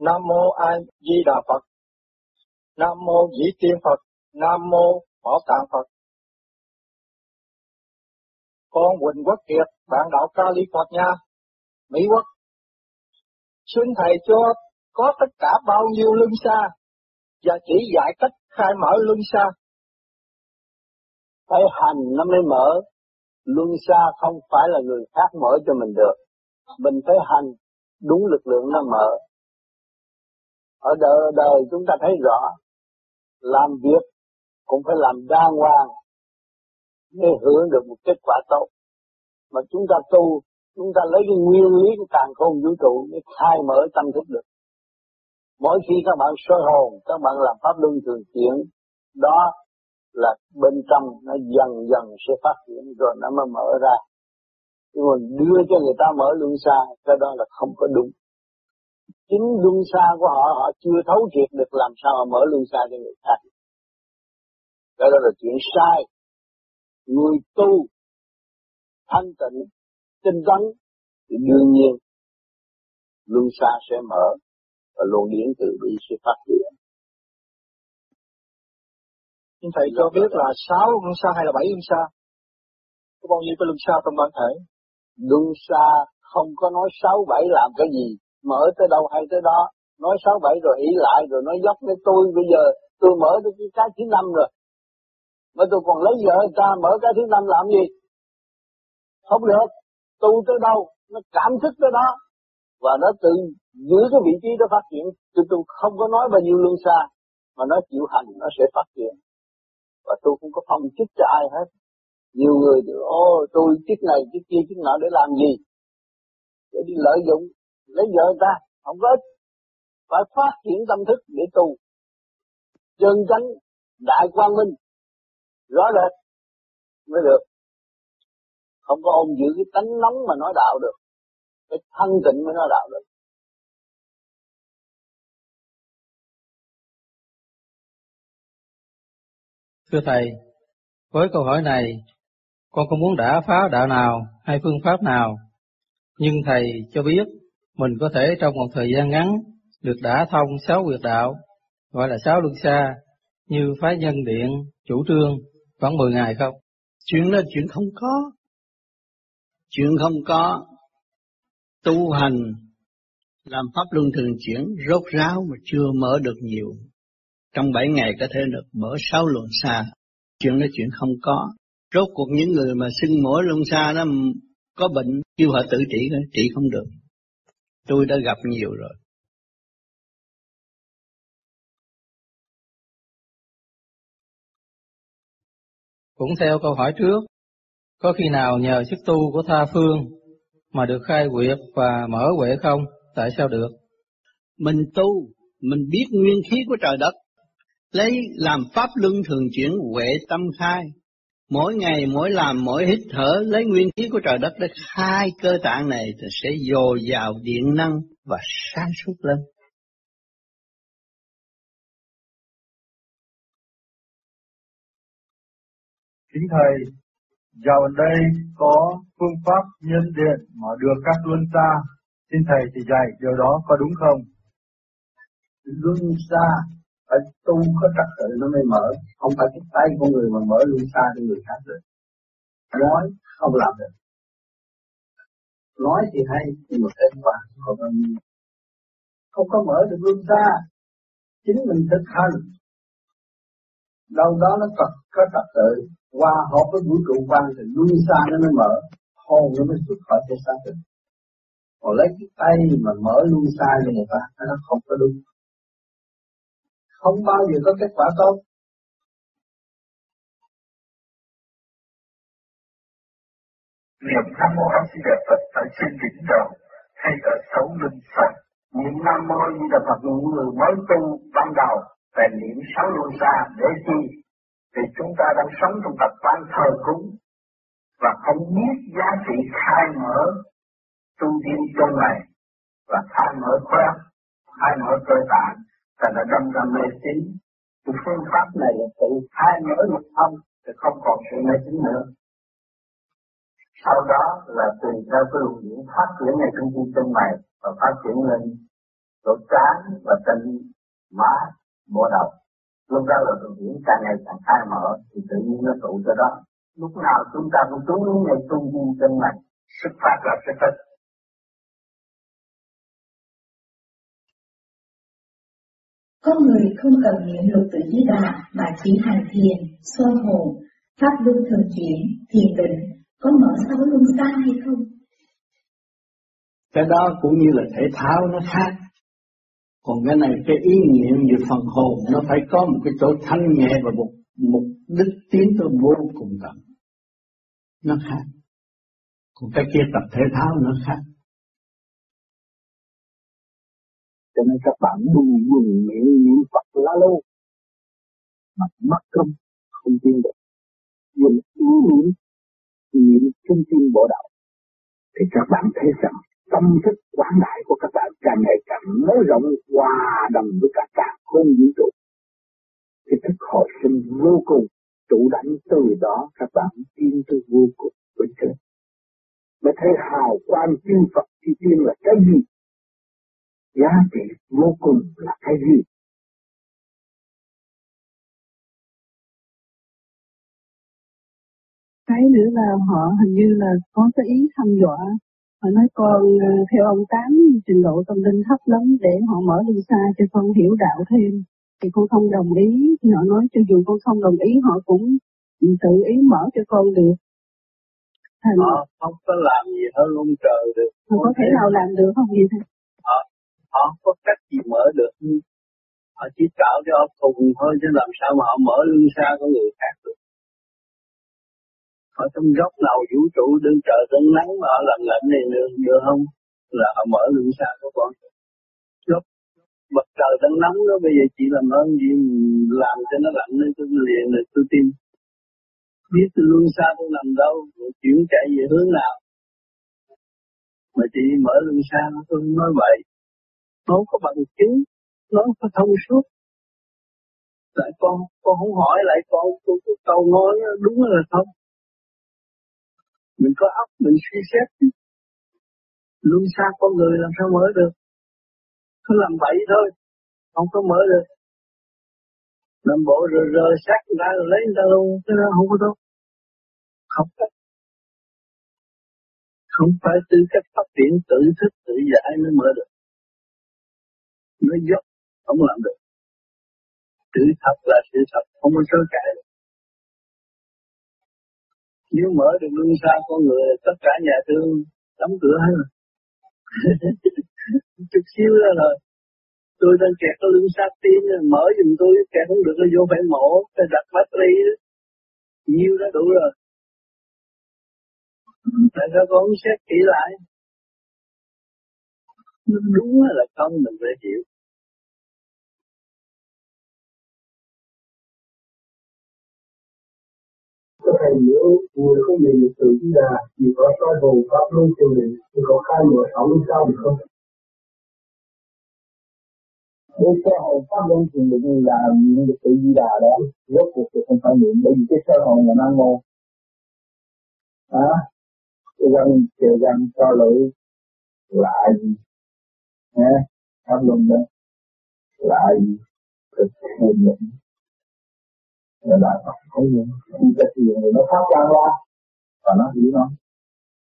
Nam mô A Di Đà Phật. Nam mô Dĩ Tiên Phật. Nam mô Bảo Tạng Phật. Con Quỳnh Quốc Kiệt, bạn đạo Ca Lý Phật nha, Mỹ Quốc. Xin Thầy cho có tất cả bao nhiêu lưng xa và chỉ dạy cách khai mở luân xa. Phải hành nó mới mở, luân xa không phải là người khác mở cho mình được. Mình phải hành đúng lực lượng nó mở. Ở đời, đời chúng ta thấy rõ, làm việc cũng phải làm đàng hoàng để hưởng được một kết quả tốt. Mà chúng ta tu, chúng ta lấy cái nguyên lý của càng khôn vũ trụ để khai mở tâm thức được. Mỗi khi các bạn soi hồn, các bạn làm pháp luân thường chuyển, đó là bên trong nó dần dần sẽ phát triển rồi nó mới mở ra. Nhưng mà đưa cho người ta mở luân xa, cái đó là không có đúng. Chính luân xa của họ, họ chưa thấu triệt được làm sao họ mở luân xa cho người khác. Đó là chuyện sai. Người tu, thanh tịnh, tinh tấn, thì đương nhiên luân xa sẽ mở và luồng điển từ bi sẽ phát triển. Nhưng thầy cho biết là sáu luân xa hay là bảy luân xa? Có bao nhiêu cái luân xa trong bản thể? Luân xa không có nói sáu bảy làm cái gì, mở tới đâu hay tới đó. Nói sáu bảy rồi ý lại rồi nói dốc với tôi bây giờ tôi mở được cái cái thứ năm rồi. Mà tôi còn lấy vợ người ta mở cái thứ năm làm gì? Không được. Tu tới đâu, nó cảm thức tới đó. Và nó tự giữ cái vị trí đó phát triển. Tôi, tôi không có nói bao nhiêu luân xa, mà nó chịu hành nó sẽ phát triển. Và tôi không có phong chức cho ai hết. Nhiều người thì, ô tôi chức này, chức kia, chức nọ để làm gì? Để đi lợi dụng, lấy vợ người ta, không có ích. Phải phát triển tâm thức để tu. Chân chánh, đại quang minh, rõ rệt mới được. Không có ôm giữ cái tánh nóng mà nói đạo được. Cái thanh tịnh mới nói đạo được. Thưa Thầy, với câu hỏi này, con không muốn đã phá đạo nào hay phương pháp nào, nhưng Thầy cho biết mình có thể trong một thời gian ngắn được đã thông sáu quyệt đạo, gọi là sáu luân xa, như phái nhân điện, chủ trương, khoảng 10 ngày không? Chuyện đó chuyện không có. Chuyện không có. Tu hành, làm pháp luân thường chuyển, rốt ráo mà chưa mở được nhiều. Trong bảy ngày có thể được mở sáu luân xa. Chuyện đó chuyện không có. Rốt cuộc những người mà xưng mỗi luân xa nó có bệnh, kêu họ tự trị, trị không được. Tôi đã gặp nhiều rồi. Cũng theo câu hỏi trước, có khi nào nhờ sức tu của tha phương mà được khai quyệt và mở huệ không? Tại sao được? Mình tu, mình biết nguyên khí của trời đất, lấy làm pháp luân thường chuyển huệ tâm khai. Mỗi ngày mỗi làm mỗi hít thở lấy nguyên khí của trời đất để khai cơ tạng này thì sẽ dồi dào điện năng và sáng suốt lên. Kính Thầy, dạo đây có phương pháp nhân điện mở được các luân xa. Xin Thầy thì dạy điều đó có đúng không? Luân xa phải tu có trật tự nó mới mở, không phải cái tay của người mà mở luôn xa cho người khác được. Nói không làm được. Nói thì hay, nhưng mà kết quả không bao nhiêu. Không có mở được luôn xa. Chính mình thực hành. Đâu đó nó có, có trật tự, qua hợp với vũ trụ quan thì luôn xa nó mới mở hồn nó mới xuất khỏi thể xác được còn lấy cái tay mà mở luôn xa cho người ta nó không có đúng không bao giờ có kết quả tốt. Niệm nam mô a di đà phật ở trên đỉnh đầu hay ở sáu lưng phật niệm nam mô a di đà phật, những người mới tu ban đầu và niệm sáu luân xa để chi? Thì chúng ta đang sống trong tập quán thờ cúng và không biết giá trị khai mở tu tiên trong này và khai mở khoa khai mở cơ tạng thành là đâm ra mê tín. Thì phương pháp này là tự thay mở một không thì không còn sự mê tín nữa. Sau đó là tùy theo cái luồng điển phát triển này trong tim chân mày và phát triển lên chỗ trán và chân má, bộ đầu lúc đó là luồng điển càng ngày càng khai mở, thì tự nhiên nó tụ cho đó lúc nào chúng ta cũng chú ý ngày trung vi chân mày xuất phát là cái tích Có người không cần niệm lục tự di đà mà chỉ hành thiền, soi hồn, pháp luân thường chuyển, thiền định, có mở sáu luân xa hay không? Cái đó cũng như là thể thao nó khác. Còn cái này cái ý niệm về phần hồn nó phải có một cái chỗ thanh nhẹ và một mục đích tiến tới vô cùng tận. Nó khác. Còn cái kia tập thể thao nó khác. Cho nên các bạn đừng dùng miệng niệm Phật la lô mà mất công không tin được. Dùng ý niệm niệm chân tâm bộ đạo thì các bạn thấy rằng tâm thức quảng đại của các bạn càng ngày càng mở rộng hòa đồng với cả cả không vũ trụ. Cái thức hồi sinh vô cùng, trụ đánh từ đó các bạn tin tới vô cùng bên trên. Mới thấy hào quang tiên Phật chi tiên là cái gì? Giá trị vô cùng là cái gì? Cái nữa là họ hình như là có cái ý hăm dọa Họ nói con ờ, theo ông Tám trình độ tâm linh thấp lắm để họ mở linh xa cho con hiểu đạo thêm. Thì con không đồng ý, thì họ nói cho dù con không đồng ý họ cũng tự ý mở cho con được. Thành... Họ không có làm gì hơn ông trời được. Họ có thể nào làm được không vậy thầy? Họ, có cách gì mở được. Họ chỉ tạo cho họ cùng thôi chứ làm sao mà họ mở lưng xa của người khác được. Ở trong góc nào vũ trụ đứng trời đứng nắng mà họ làm lạnh này được, được không? Là họ mở lưng xa của con. Góc mặt trời đang nóng đó bây giờ chỉ làm ơn gì làm cho nó lạnh nên tôi liền là tôi tin. Biết tôi luôn xa tôi nằm đâu chuyển chạy về hướng nào. Mà chị mở lưng xa tôi nói vậy nó có bằng chứng. Nó có thông suốt. Lại con con không hỏi, lại con tôi có câu nói, đúng là không? Mình có óc, mình suy xét. Luôn xa con người làm sao mở được? Cứ làm bậy thôi, không có mở được. Làm bộ rồi rời xác người ta rồi lấy người ta luôn, cái đó không có tốt. Không có. Không phải tư cách phát triển tự thức, tự giải mới mở được nó dốc, không làm được. Sự thật là sự thật, không có chối cãi nếu mở được luân xa con người, tất cả nhà thương đóng cửa hết rồi. Chút xíu đó rồi tôi đang kẹt cái lưng sát tim mở giùm tôi, kẹt không được nó vô phải mổ, phải đặt battery đó. Nhiêu đó đủ rồi. Tại sao con không xét kỹ lại? Đúng là không, mình phải hiểu. Các thầy hiểu người không về được tự chỉ là chỉ có soi hồn pháp luân thiền định thì có khai mở sáu luân sao được không? Nếu sơ hồn pháp luân thiền định là niệm được tự di đà đó, rốt cuộc thì không phải niệm bởi vì cái sơ hồn là nam mô. À, cái văn kêu văn cho lưỡi lại gì? Nha, pháp luân đó lại thực hiện định là đại Phật thấy gì khi ta thiền thì nó phát quang ra. Và nó hiểu nó.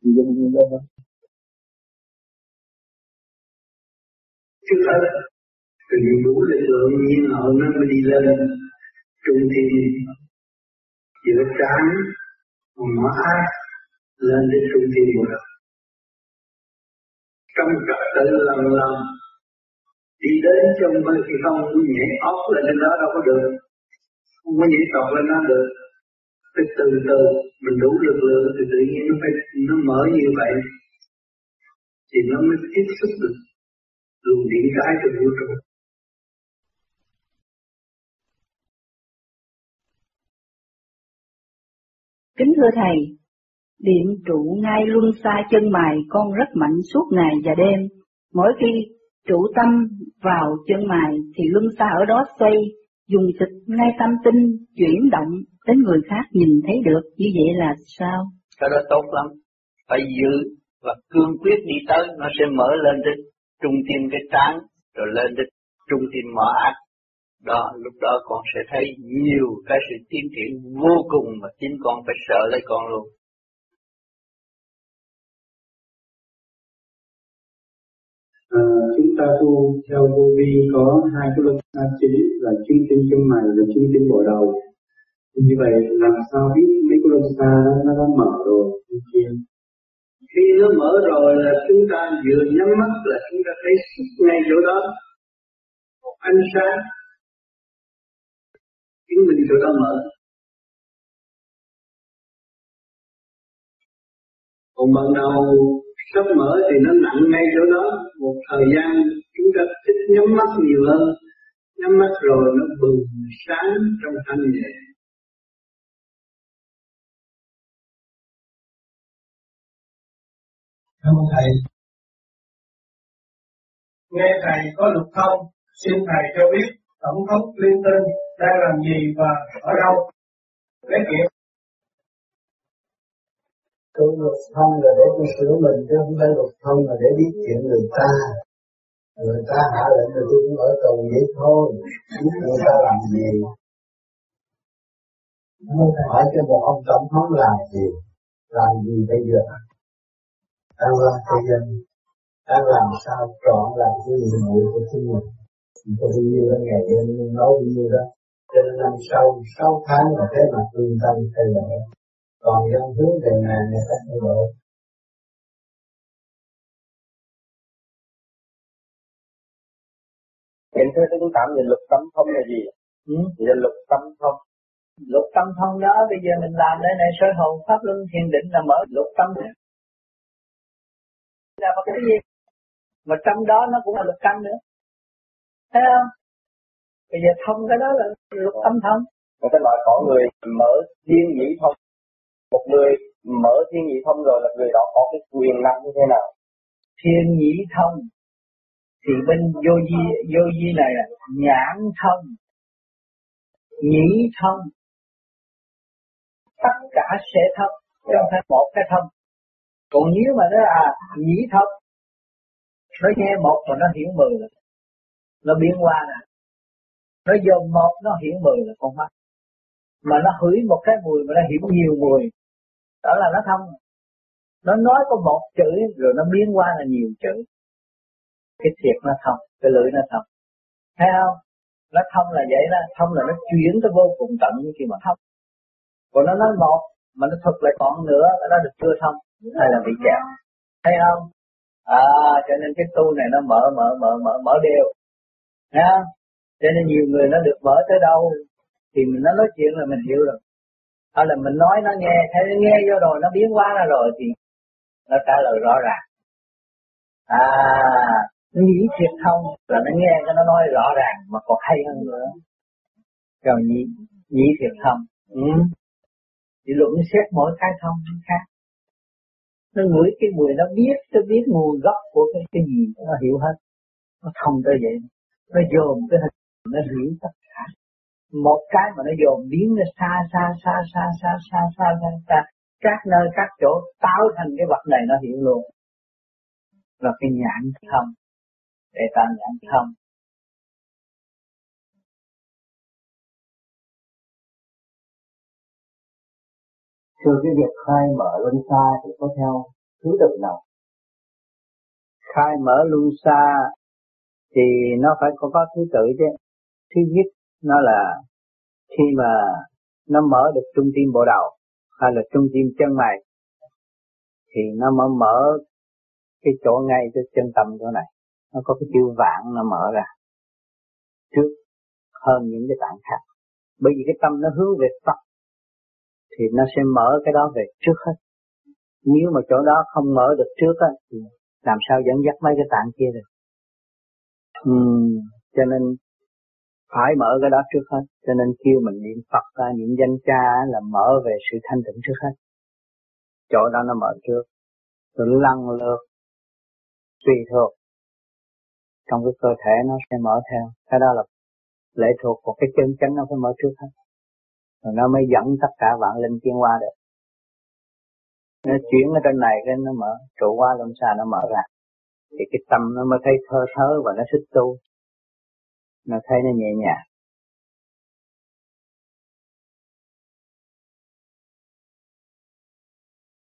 Thì dân như thế đó. Trước hết từ đủ lực lượng nhiên hậu nó mới đi lên. Trung thiên giữa trán mở ác lên đến trung thiên một lần trong trật tự lần lần, đi đến trong hơi khi không nhảy óc lên trên đó đâu có được không có nhảy tọt lên nó được. Phải từ từ mình đủ lực lượng thì tự nhiên nó phải nó mở như vậy. Thì nó mới tiếp xúc được luồng điện cái từ vũ trụ. Kính thưa Thầy, điện trụ ngay luân xa chân mày con rất mạnh suốt ngày và đêm. Mỗi khi trụ tâm vào chân mày thì luân xa ở đó xoay dùng tịch ngay tâm tinh chuyển động đến người khác nhìn thấy được như vậy là sao? Cái đó tốt lắm, phải giữ và cương quyết đi tới nó sẽ mở lên đến trung tim cái trán rồi lên đến trung tim mở ác. Đó lúc đó con sẽ thấy nhiều cái sự tiến triển vô cùng mà chính con phải sợ lấy con luôn. Ta tu theo vô vi có hai cái luân xa chính là trung tinh chân mày và trung tinh bộ đầu. Như vậy làm sao biết mấy cái luân xa đó nó đã mở rồi? Kia khi nó mở rồi là chúng ta vừa nhắm mắt là chúng ta thấy ngay chỗ đó. Một ánh sáng chứng minh chỗ đó mở. Còn ban đầu sắp mở thì nó nặng ngay chỗ đó một thời gian chúng ta thích nhắm mắt nhiều hơn nhắm mắt rồi nó bừng sáng trong thanh nhẹ Cảm ơn Thầy. Nghe Thầy có luật thông, xin Thầy cho biết Tổng thống Clinton đang làm gì và ở đâu? Lấy kịp. Tôi luật thông là để tôi sửa mình, chứ không phải luật thông là để biết chuyện người ta. Người ta hạ lệnh là tôi cũng ở tù vậy thôi. Biết người ta làm gì. Hỏi cho một ông tổng thống làm gì? Làm gì bây giờ? đang làm cho dân đang làm sao chọn làm cái nhiệm vụ của chính mình mình có bao nhiêu đó ngày đêm nói bao nhiêu đó cho nên năm sau, sáu tháng là thế mà tương tâm thay đổi còn dân hướng về ngàn người ta thay đổi Hiện thế tôi cảm nhận luật tâm thông là gì? Ừ? Là luật tâm thông. Luật tâm thông đó bây giờ mình làm đây này soi hồn pháp luân thiền định là mở luật tâm là một cái gì? Mà trong đó nó cũng là luật căn nữa. Thấy không? Bây giờ thông cái đó là luật tâm thông. Một cái loại có người mở thiên nhĩ thông một người mở thiên nhị thông rồi là người đó có cái quyền năng như thế nào? Thiên nhị thông. Thì bên vô di vô di này là nhãn thông. Nhĩ thông. Tất cả sẽ thông trong phải một cái thông. Còn nếu mà nó là nhĩ thông, nó nghe một rồi nó hiểu mười rồi. Nó biến qua nè. Nó dồn một, nó hiểu mười là con mắt. Mà nó hửi một cái mùi mà nó hiểu nhiều mùi đó là nó thông nó nói có một chữ, rồi nó biến qua là nhiều chữ. Cái thiệt nó thông cái lưỡi nó thông thấy không? Nó thông là vậy đó. Thông là nó chuyển tới vô cùng tận như khi mà thông còn nó nói một, mà nó thực lại còn nữa nó được chưa thông, hay là bị kẹt. Thấy không? À cho nên cái tu này nó mở mở mở mở mở đều. Nha cho nên nhiều người nó được mở tới đâu, thì mình nó nói chuyện là mình hiểu rồi. Đó là mình nói nó nghe, thấy nó nghe vô rồi, nó biến hóa ra rồi thì nó trả lời rõ ràng. À nghĩ thiệt không? Là nó nghe cái nó nói rõ ràng mà còn hay hơn nữa. Rồi nhị nhị thiệt không? Ừ. thì luận xét mỗi cái thông khác. Nó ngửi cái mùi, nó biết nó biết nguồn gốc của cái cái gì, nó hiểu hết. Nó thông tới vậy. Nó dồn cái hình, nó hiểu tất cả một cái mà nó dồn biến nó xa xa xa xa xa xa xa xa xa các nơi các chỗ tạo thành cái vật này nó hiểu luôn là cái nhãn thông để ta nhãn thông Từ cái việc khai mở luân xa thì có theo thứ tự nào? Khai mở luân xa thì nó phải có, có thứ tự chứ. Thứ nhất nó là khi mà nó mở được trung tim bộ đầu hay là trung tim chân mày thì nó mới mở cái chỗ ngay cái chân tâm chỗ này nó có cái chữ vạn nó mở ra trước hơn những cái tạng khác bởi vì cái tâm nó hướng về Phật thì nó sẽ mở cái đó về trước hết. Nếu mà chỗ đó không mở được trước á, thì làm sao dẫn dắt mấy cái tạng kia được. Uhm, cho nên phải mở cái đó trước hết. Cho nên kêu mình niệm Phật ra, niệm danh cha là mở về sự thanh tịnh trước hết. Chỗ đó nó mở trước. Rồi lần lượt, tùy thuộc. Trong cái cơ thể nó sẽ mở theo. Cái đó là lệ thuộc của cái chân chánh nó phải mở trước hết rồi nó mới dẫn tất cả vạn linh tiến qua được nó chuyển ở trên này cái nó mở trụ qua lâm xa nó mở ra thì cái tâm nó mới thấy thơ thớ và nó thích tu nó thấy nó nhẹ nhàng